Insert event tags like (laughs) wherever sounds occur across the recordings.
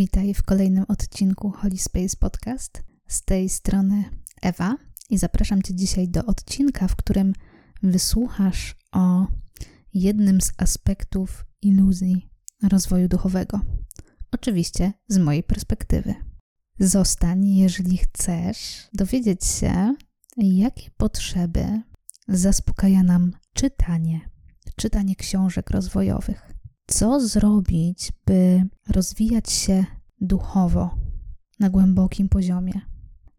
Witaj w kolejnym odcinku Holy Space Podcast. Z tej strony Ewa i zapraszam Cię dzisiaj do odcinka, w którym wysłuchasz o jednym z aspektów iluzji rozwoju duchowego. Oczywiście z mojej perspektywy. Zostań, jeżeli chcesz dowiedzieć się, jakie potrzeby zaspokaja nam czytanie, czytanie książek rozwojowych. Co zrobić, by rozwijać się duchowo na głębokim poziomie?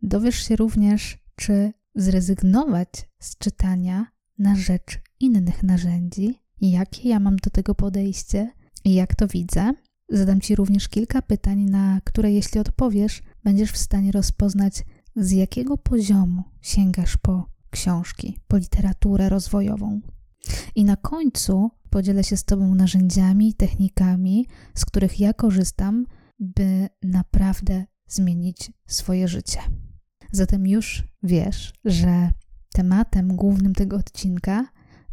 Dowiesz się również, czy zrezygnować z czytania na rzecz innych narzędzi, jakie ja mam do tego podejście i jak to widzę. Zadam Ci również kilka pytań, na które jeśli odpowiesz, będziesz w stanie rozpoznać, z jakiego poziomu sięgasz po książki, po literaturę rozwojową. I na końcu podzielę się z Tobą narzędziami i technikami, z których ja korzystam, by naprawdę zmienić swoje życie. Zatem już wiesz, że tematem głównym tego odcinka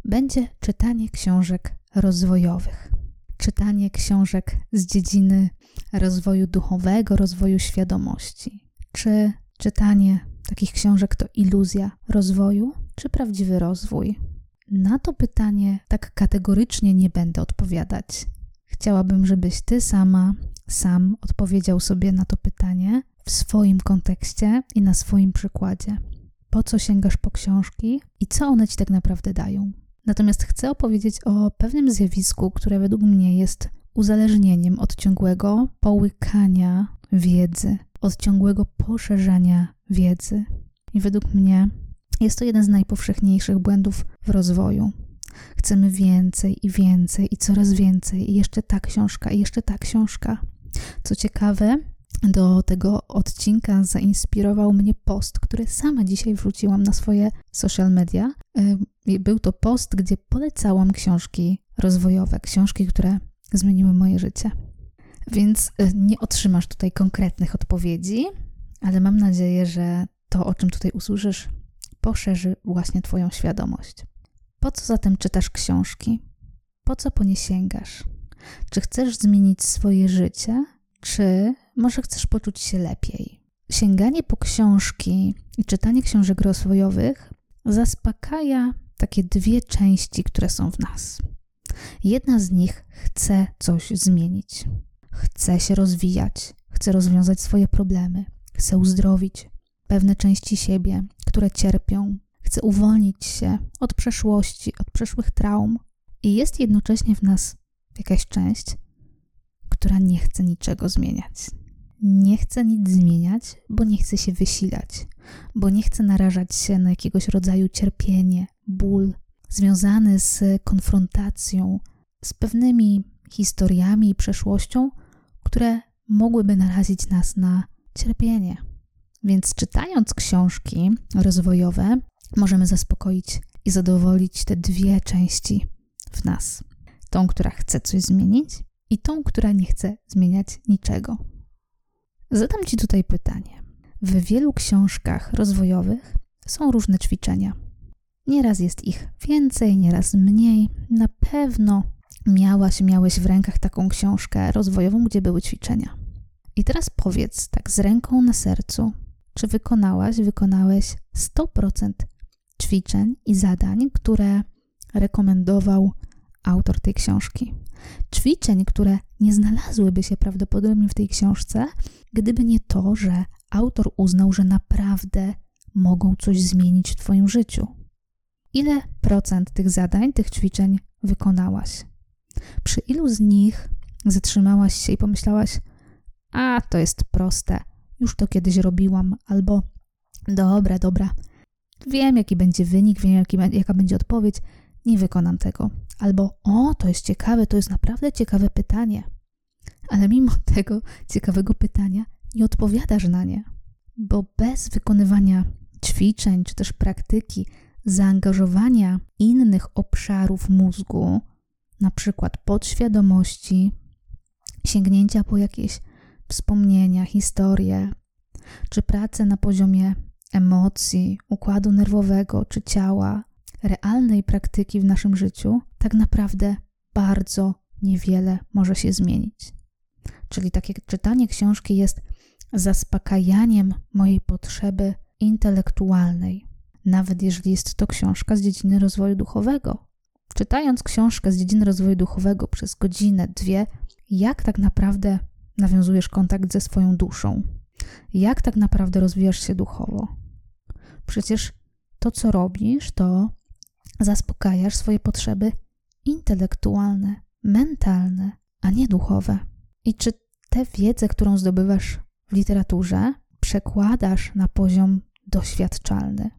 będzie czytanie książek rozwojowych. Czytanie książek z dziedziny rozwoju duchowego, rozwoju świadomości. Czy czytanie takich książek to iluzja rozwoju, czy prawdziwy rozwój? Na to pytanie tak kategorycznie nie będę odpowiadać. Chciałabym, żebyś ty sama, sam odpowiedział sobie na to pytanie w swoim kontekście i na swoim przykładzie. Po co sięgasz po książki i co one ci tak naprawdę dają? Natomiast chcę opowiedzieć o pewnym zjawisku, które według mnie jest uzależnieniem od ciągłego połykania wiedzy, od ciągłego poszerzania wiedzy. I według mnie jest to jeden z najpowszechniejszych błędów w rozwoju. Chcemy więcej i więcej i coraz więcej, i jeszcze ta książka, i jeszcze ta książka. Co ciekawe, do tego odcinka zainspirował mnie post, który sama dzisiaj wrzuciłam na swoje social media. Był to post, gdzie polecałam książki rozwojowe, książki, które zmieniły moje życie. Więc e, nie otrzymasz tutaj konkretnych odpowiedzi, ale mam nadzieję, że to, o czym tutaj usłyszysz, poszerzy właśnie Twoją świadomość. Po co zatem czytasz książki? Po co po nie sięgasz? Czy chcesz zmienić swoje życie, czy może chcesz poczuć się lepiej? Sięganie po książki i czytanie książek rozwojowych zaspokaja takie dwie części, które są w nas. Jedna z nich chce coś zmienić, chce się rozwijać, chce rozwiązać swoje problemy, chce uzdrowić, pewne części siebie, które cierpią. Chce uwolnić się od przeszłości, od przeszłych traum. I jest jednocześnie w nas jakaś część, która nie chce niczego zmieniać. Nie chce nic zmieniać, bo nie chce się wysilać, bo nie chce narażać się na jakiegoś rodzaju cierpienie, ból związany z konfrontacją z pewnymi historiami i przeszłością, które mogłyby narazić nas na cierpienie. Więc czytając książki rozwojowe, możemy zaspokoić i zadowolić te dwie części w nas: tą, która chce coś zmienić, i tą, która nie chce zmieniać niczego. Zadam Ci tutaj pytanie. W wielu książkach rozwojowych są różne ćwiczenia. Nieraz jest ich więcej, nieraz mniej. Na pewno miałaś, miałeś w rękach taką książkę rozwojową, gdzie były ćwiczenia. I teraz powiedz tak z ręką na sercu, czy wykonałaś, wykonałeś 100% ćwiczeń i zadań, które rekomendował autor tej książki. Ćwiczeń, które nie znalazłyby się prawdopodobnie w tej książce, gdyby nie to, że autor uznał, że naprawdę mogą coś zmienić w Twoim życiu. Ile procent tych zadań, tych ćwiczeń wykonałaś? Przy ilu z nich zatrzymałaś się i pomyślałaś, a to jest proste, już to kiedyś robiłam, albo dobra, dobra, wiem jaki będzie wynik, wiem jaki, jaka będzie odpowiedź, nie wykonam tego. Albo o, to jest ciekawe, to jest naprawdę ciekawe pytanie. Ale mimo (laughs) tego ciekawego pytania nie odpowiadasz na nie, bo bez wykonywania ćwiczeń czy też praktyki, zaangażowania innych obszarów mózgu, na przykład podświadomości, sięgnięcia po jakieś wspomnienia, historie, czy pracę na poziomie emocji, układu nerwowego czy ciała, realnej praktyki w naszym życiu, tak naprawdę bardzo niewiele może się zmienić. Czyli takie czytanie książki jest zaspokajaniem mojej potrzeby intelektualnej, nawet jeżeli jest to książka z dziedziny rozwoju duchowego. Czytając książkę z dziedziny rozwoju duchowego przez godzinę, dwie, jak tak naprawdę nawiązujesz kontakt ze swoją duszą? Jak tak naprawdę rozwijasz się duchowo? Przecież to, co robisz, to zaspokajasz swoje potrzeby intelektualne, mentalne, a nie duchowe. I czy tę wiedzę, którą zdobywasz w literaturze, przekładasz na poziom doświadczalny?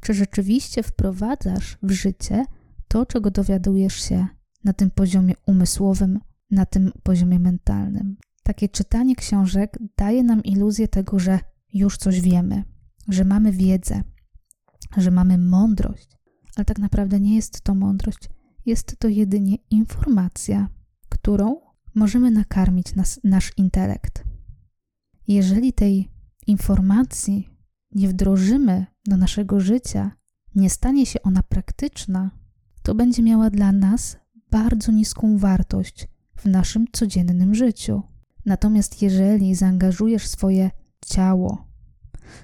Czy rzeczywiście wprowadzasz w życie to, czego dowiadujesz się na tym poziomie umysłowym, na tym poziomie mentalnym? Takie czytanie książek daje nam iluzję tego, że już coś wiemy, że mamy wiedzę, że mamy mądrość, ale tak naprawdę nie jest to mądrość, jest to jedynie informacja, którą możemy nakarmić nas, nasz intelekt. Jeżeli tej informacji nie wdrożymy do naszego życia, nie stanie się ona praktyczna, to będzie miała dla nas bardzo niską wartość w naszym codziennym życiu. Natomiast jeżeli zaangażujesz swoje ciało,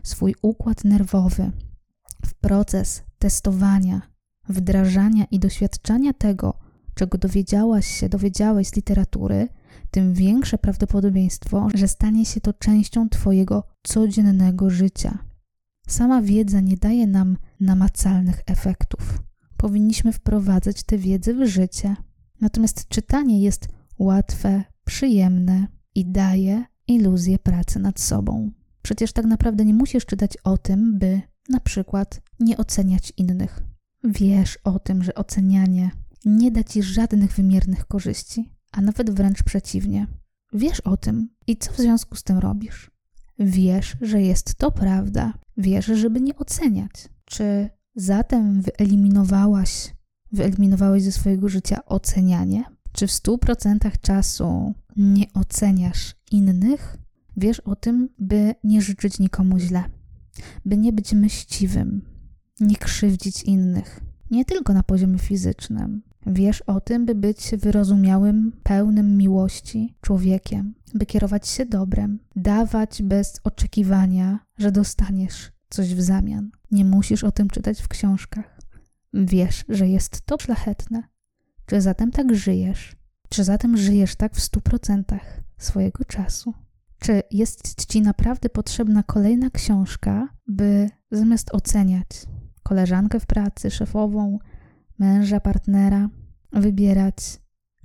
swój układ nerwowy w proces testowania, wdrażania i doświadczania tego, czego dowiedziałaś się, dowiedziałeś z literatury, tym większe prawdopodobieństwo, że stanie się to częścią Twojego codziennego życia. Sama wiedza nie daje nam namacalnych efektów. Powinniśmy wprowadzać tę wiedzę w życie. Natomiast czytanie jest łatwe, przyjemne i daje iluzję pracy nad sobą. Przecież tak naprawdę nie musisz czytać o tym, by na przykład nie oceniać innych. Wiesz o tym, że ocenianie nie da ci żadnych wymiernych korzyści, a nawet wręcz przeciwnie. Wiesz o tym i co w związku z tym robisz? Wiesz, że jest to prawda, wiesz, żeby nie oceniać. Czy zatem wyeliminowałaś, wyeliminowałeś ze swojego życia ocenianie? Czy w 100% czasu nie oceniasz innych? Wiesz o tym, by nie życzyć nikomu źle, by nie być myśliwym, nie krzywdzić innych, nie tylko na poziomie fizycznym. Wiesz o tym, by być wyrozumiałym, pełnym miłości człowiekiem, by kierować się dobrem, dawać bez oczekiwania, że dostaniesz coś w zamian. Nie musisz o tym czytać w książkach. Wiesz, że jest to szlachetne. Czy zatem tak żyjesz? Czy zatem żyjesz tak w stu procentach swojego czasu? Czy jest ci naprawdę potrzebna kolejna książka, by zamiast oceniać koleżankę w pracy, szefową, męża, partnera, wybierać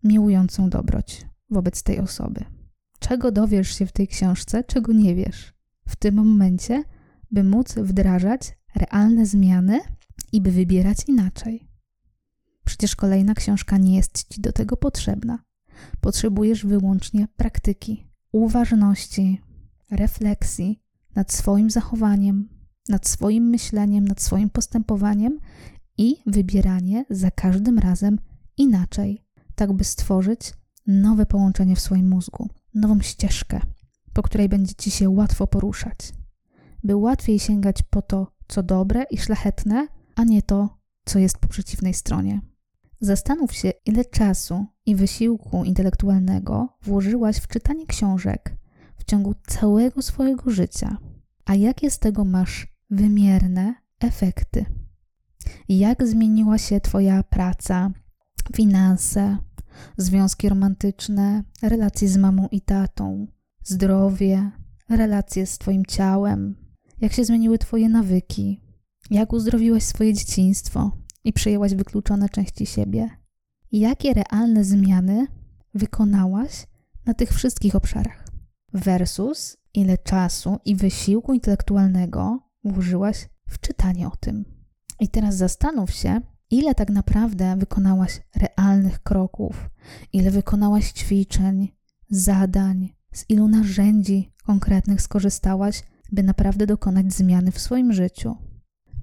miłującą dobroć wobec tej osoby? Czego dowiesz się w tej książce, czego nie wiesz w tym momencie, by móc wdrażać realne zmiany i by wybierać inaczej? Przecież kolejna książka nie jest ci do tego potrzebna. Potrzebujesz wyłącznie praktyki, uważności, refleksji nad swoim zachowaniem, nad swoim myśleniem, nad swoim postępowaniem i wybieranie za każdym razem inaczej, tak by stworzyć nowe połączenie w swoim mózgu, nową ścieżkę, po której będzie ci się łatwo poruszać, by łatwiej sięgać po to, co dobre i szlachetne, a nie to, co jest po przeciwnej stronie. Zastanów się, ile czasu i wysiłku intelektualnego włożyłaś w czytanie książek w ciągu całego swojego życia, a jakie z tego masz wymierne efekty. Jak zmieniła się Twoja praca, finanse, związki romantyczne, relacje z mamą i tatą, zdrowie, relacje z Twoim ciałem, jak się zmieniły Twoje nawyki, jak uzdrowiłaś swoje dzieciństwo, i przejęłaś wykluczone części siebie? Jakie realne zmiany wykonałaś na tych wszystkich obszarach? Versus ile czasu i wysiłku intelektualnego włożyłaś w czytanie o tym. I teraz zastanów się, ile tak naprawdę wykonałaś realnych kroków, ile wykonałaś ćwiczeń, zadań, z ilu narzędzi konkretnych skorzystałaś, by naprawdę dokonać zmiany w swoim życiu.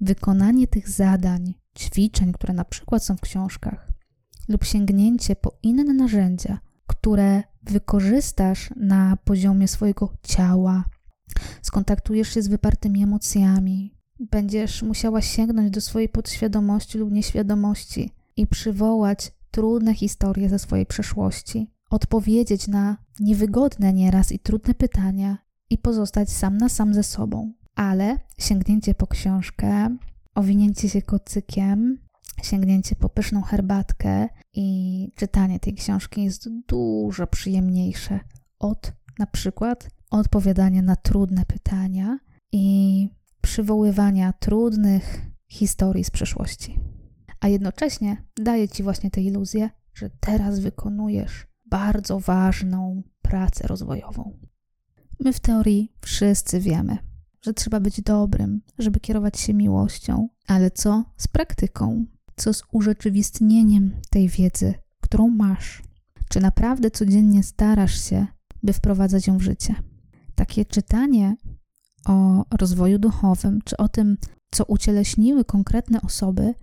Wykonanie tych zadań ćwiczeń, które na przykład są w książkach, lub sięgnięcie po inne narzędzia, które wykorzystasz na poziomie swojego ciała, skontaktujesz się z wypartymi emocjami, będziesz musiała sięgnąć do swojej podświadomości lub nieświadomości i przywołać trudne historie ze swojej przeszłości, odpowiedzieć na niewygodne nieraz i trudne pytania i pozostać sam na sam ze sobą. Ale sięgnięcie po książkę, owinięcie się kocykiem, sięgnięcie po pyszną herbatkę i czytanie tej książki jest dużo przyjemniejsze od na przykład odpowiadania na trudne pytania i przywoływania trudnych historii z przeszłości. A jednocześnie daje ci właśnie tę iluzję, że teraz wykonujesz bardzo ważną pracę rozwojową. My w teorii wszyscy wiemy, że trzeba być dobrym, żeby kierować się miłością, ale co z praktyką? Co z urzeczywistnieniem tej wiedzy, którą masz? Czy naprawdę codziennie starasz się, by wprowadzać ją w życie? Takie czytanie o rozwoju duchowym, czy o tym, co ucieleśniły konkretne osoby,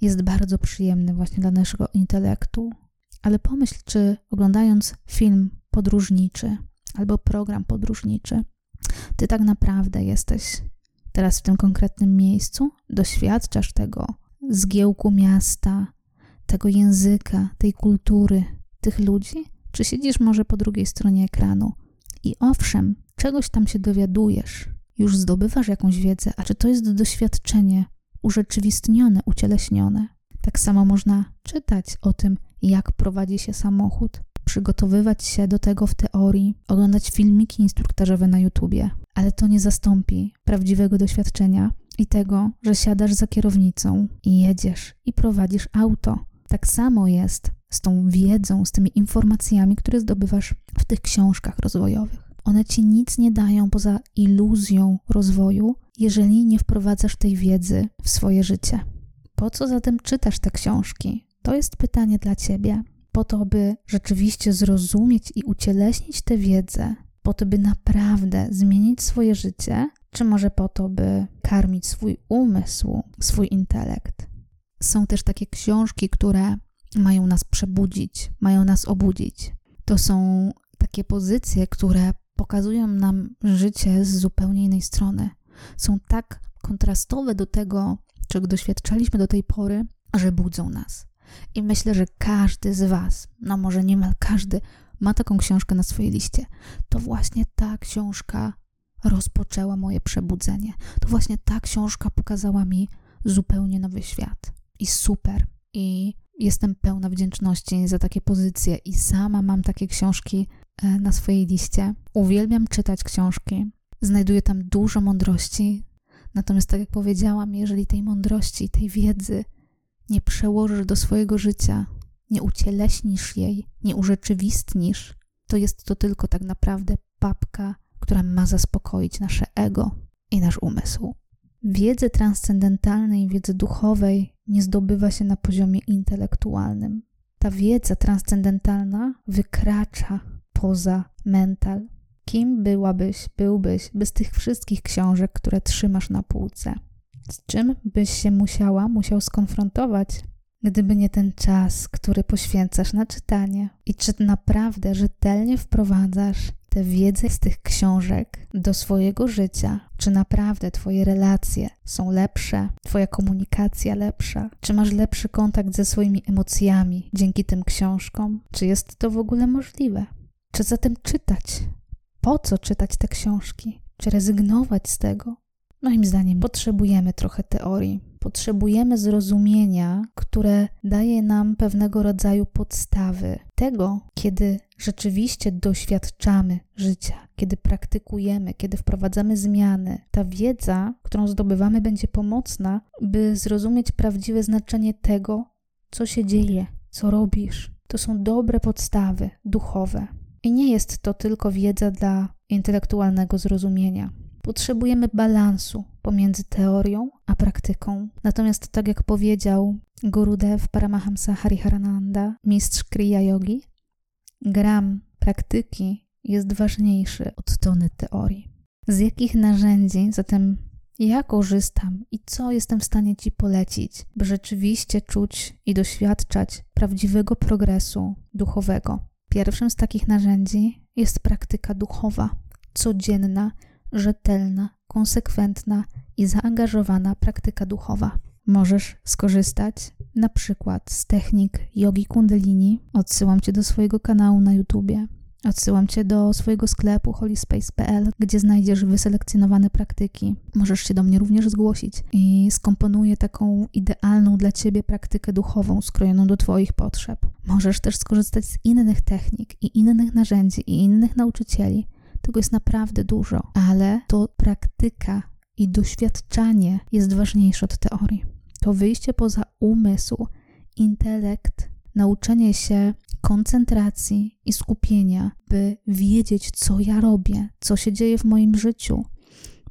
jest bardzo przyjemne właśnie dla naszego intelektu. Ale pomyśl, czy oglądając film podróżniczy albo program podróżniczy, ty tak naprawdę jesteś teraz w tym konkretnym miejscu, doświadczasz tego zgiełku miasta, tego języka, tej kultury, tych ludzi, czy siedzisz może po drugiej stronie ekranu? I owszem, czegoś tam się dowiadujesz, już zdobywasz jakąś wiedzę, a czy to jest doświadczenie urzeczywistnione, ucieleśnione? Tak samo można czytać o tym, jak prowadzi się samochód, przygotowywać się do tego w teorii, oglądać filmiki instruktażowe na YouTubie, ale to nie zastąpi prawdziwego doświadczenia i tego, że siadasz za kierownicą i jedziesz i prowadzisz auto. Tak samo jest z tą wiedzą, z tymi informacjami, które zdobywasz w tych książkach rozwojowych. One ci nic nie dają poza iluzją rozwoju, jeżeli nie wprowadzasz tej wiedzy w swoje życie. Po co zatem czytasz te książki? To jest pytanie dla ciebie. Po to, by rzeczywiście zrozumieć i ucieleśnić tę wiedzę, po to, by naprawdę zmienić swoje życie, czy może po to, by karmić swój umysł, swój intelekt. Są też takie książki, które mają nas przebudzić, mają nas obudzić. To są takie pozycje, które pokazują nam życie z zupełnie innej strony. Są tak kontrastowe do tego, czego doświadczaliśmy do tej pory, że budzą nas. I myślę, że każdy z Was, no może niemal każdy, ma taką książkę na swojej liście. To właśnie ta książka rozpoczęła moje przebudzenie. To właśnie ta książka pokazała mi zupełnie nowy świat. I super. I jestem pełna wdzięczności za takie pozycje. I sama mam takie książki e, na swojej liście. Uwielbiam czytać książki. Znajduję tam dużo mądrości. Natomiast, tak jak powiedziałam, jeżeli tej mądrości, tej wiedzy nie przełożysz do swojego życia, nie ucieleśnisz jej, nie urzeczywistnisz, to jest to tylko tak naprawdę papka, która ma zaspokoić nasze ego i nasz umysł. Wiedzy transcendentalnej, wiedzy duchowej nie zdobywa się na poziomie intelektualnym. Ta wiedza transcendentalna wykracza poza mental. Kim byłabyś, byłbyś bez tych wszystkich książek, które trzymasz na półce? Z czym byś się musiała, musiał skonfrontować, gdyby nie ten czas, który poświęcasz na czytanie? I czy naprawdę rzetelnie wprowadzasz tę wiedzę z tych książek do swojego życia? Czy naprawdę Twoje relacje są lepsze, Twoja komunikacja lepsza? Czy masz lepszy kontakt ze swoimi emocjami dzięki tym książkom? Czy jest to w ogóle możliwe? Czy zatem czytać? Po co czytać te książki? Czy rezygnować z tego? Moim zdaniem potrzebujemy trochę teorii, potrzebujemy zrozumienia, które daje nam pewnego rodzaju podstawy tego, kiedy rzeczywiście doświadczamy życia, kiedy praktykujemy, kiedy wprowadzamy zmiany. Ta wiedza, którą zdobywamy, będzie pomocna, by zrozumieć prawdziwe znaczenie tego, co się dzieje, co robisz. To są dobre podstawy duchowe. I nie jest to tylko wiedza dla intelektualnego zrozumienia. Potrzebujemy balansu pomiędzy teorią a praktyką. Natomiast, tak jak powiedział Gurudev Paramahamsa Hariharananda, mistrz Kriya Yogi, gram praktyki jest ważniejszy od tony teorii. Z jakich narzędzi zatem ja korzystam i co jestem w stanie Ci polecić, by rzeczywiście czuć i doświadczać prawdziwego progresu duchowego? Pierwszym z takich narzędzi jest praktyka duchowa, codzienna, rzetelna, konsekwentna i zaangażowana praktyka duchowa. Możesz skorzystać na przykład z technik jogi kundalini, odsyłam Cię do swojego kanału na YouTubie. Odsyłam Cię do swojego sklepu holyspace.pl, gdzie znajdziesz wyselekcjonowane praktyki. Możesz się do mnie również zgłosić i skomponuję taką idealną dla Ciebie praktykę duchową, skrojoną do Twoich potrzeb. Możesz też skorzystać z innych technik i innych narzędzi i innych nauczycieli. Tego jest naprawdę dużo, ale to praktyka i doświadczanie jest ważniejsze od teorii. To wyjście poza umysł, intelekt, nauczenie się koncentracji i skupienia, by wiedzieć, co ja robię, co się dzieje w moim życiu,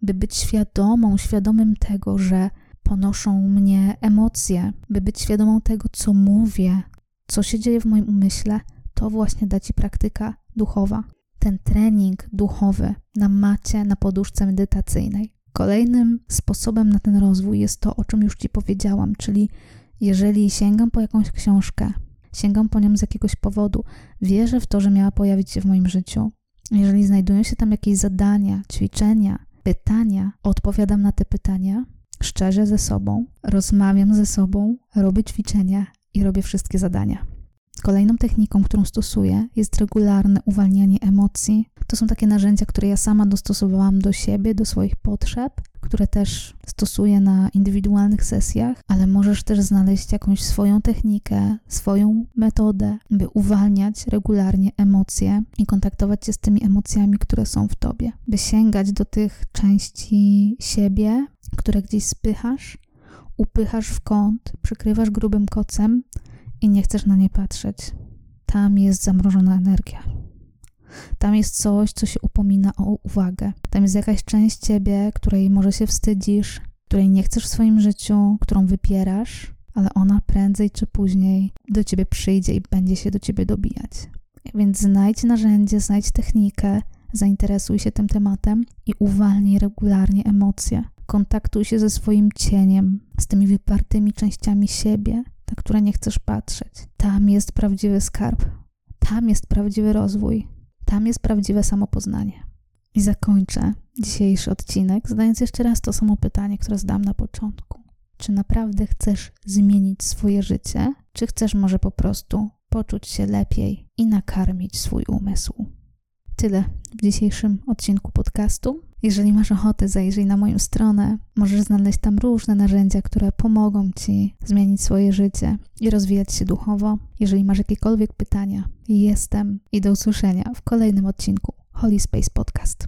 by być świadomą, świadomym tego, że ponoszą mnie emocje, by być świadomą tego, co mówię, co się dzieje w moim umyśle, to właśnie da ci praktyka duchowa. Ten trening duchowy na macie, na poduszce medytacyjnej. Kolejnym sposobem na ten rozwój jest to, o czym już Ci powiedziałam, czyli jeżeli sięgam po jakąś książkę, sięgam po nią z jakiegoś powodu, wierzę w to, że miała pojawić się w moim życiu. Jeżeli znajdują się tam jakieś zadania, ćwiczenia, pytania, odpowiadam na te pytania szczerze ze sobą, rozmawiam ze sobą, robię ćwiczenia i robię wszystkie zadania. Kolejną techniką, którą stosuję, jest regularne uwalnianie emocji. To są takie narzędzia, które ja sama dostosowałam do siebie, do swoich potrzeb, które też stosuję na indywidualnych sesjach, ale możesz też znaleźć jakąś swoją technikę, swoją metodę, by uwalniać regularnie emocje i kontaktować się z tymi emocjami, które są w tobie, by sięgać do tych części siebie, które gdzieś spychasz, upychasz w kąt, przykrywasz grubym kocem i nie chcesz na nie patrzeć. Tam jest zamrożona energia. Tam jest coś, co się upomina o uwagę. Tam jest jakaś część ciebie, której może się wstydzisz, której nie chcesz w swoim życiu, którą wypierasz, ale ona prędzej czy później do ciebie przyjdzie i będzie się do ciebie dobijać. Więc znajdź narzędzie, znajdź technikę, zainteresuj się tym tematem i uwalnij regularnie emocje. Kontaktuj się ze swoim cieniem, z tymi wypartymi częściami siebie, na które nie chcesz patrzeć. Tam jest prawdziwy skarb, tam jest prawdziwy rozwój, tam jest prawdziwe samopoznanie. I zakończę dzisiejszy odcinek, zadając jeszcze raz to samo pytanie, które zadam na początku. Czy naprawdę chcesz zmienić swoje życie, czy chcesz może po prostu poczuć się lepiej i nakarmić swój umysł? Tyle w dzisiejszym odcinku podcastu. Jeżeli masz ochotę, zajrzyj na moją stronę. Możesz znaleźć tam różne narzędzia, które pomogą ci zmienić swoje życie i rozwijać się duchowo. Jeżeli masz jakiekolwiek pytania, jestem i do usłyszenia w kolejnym odcinku Holy Space Podcast.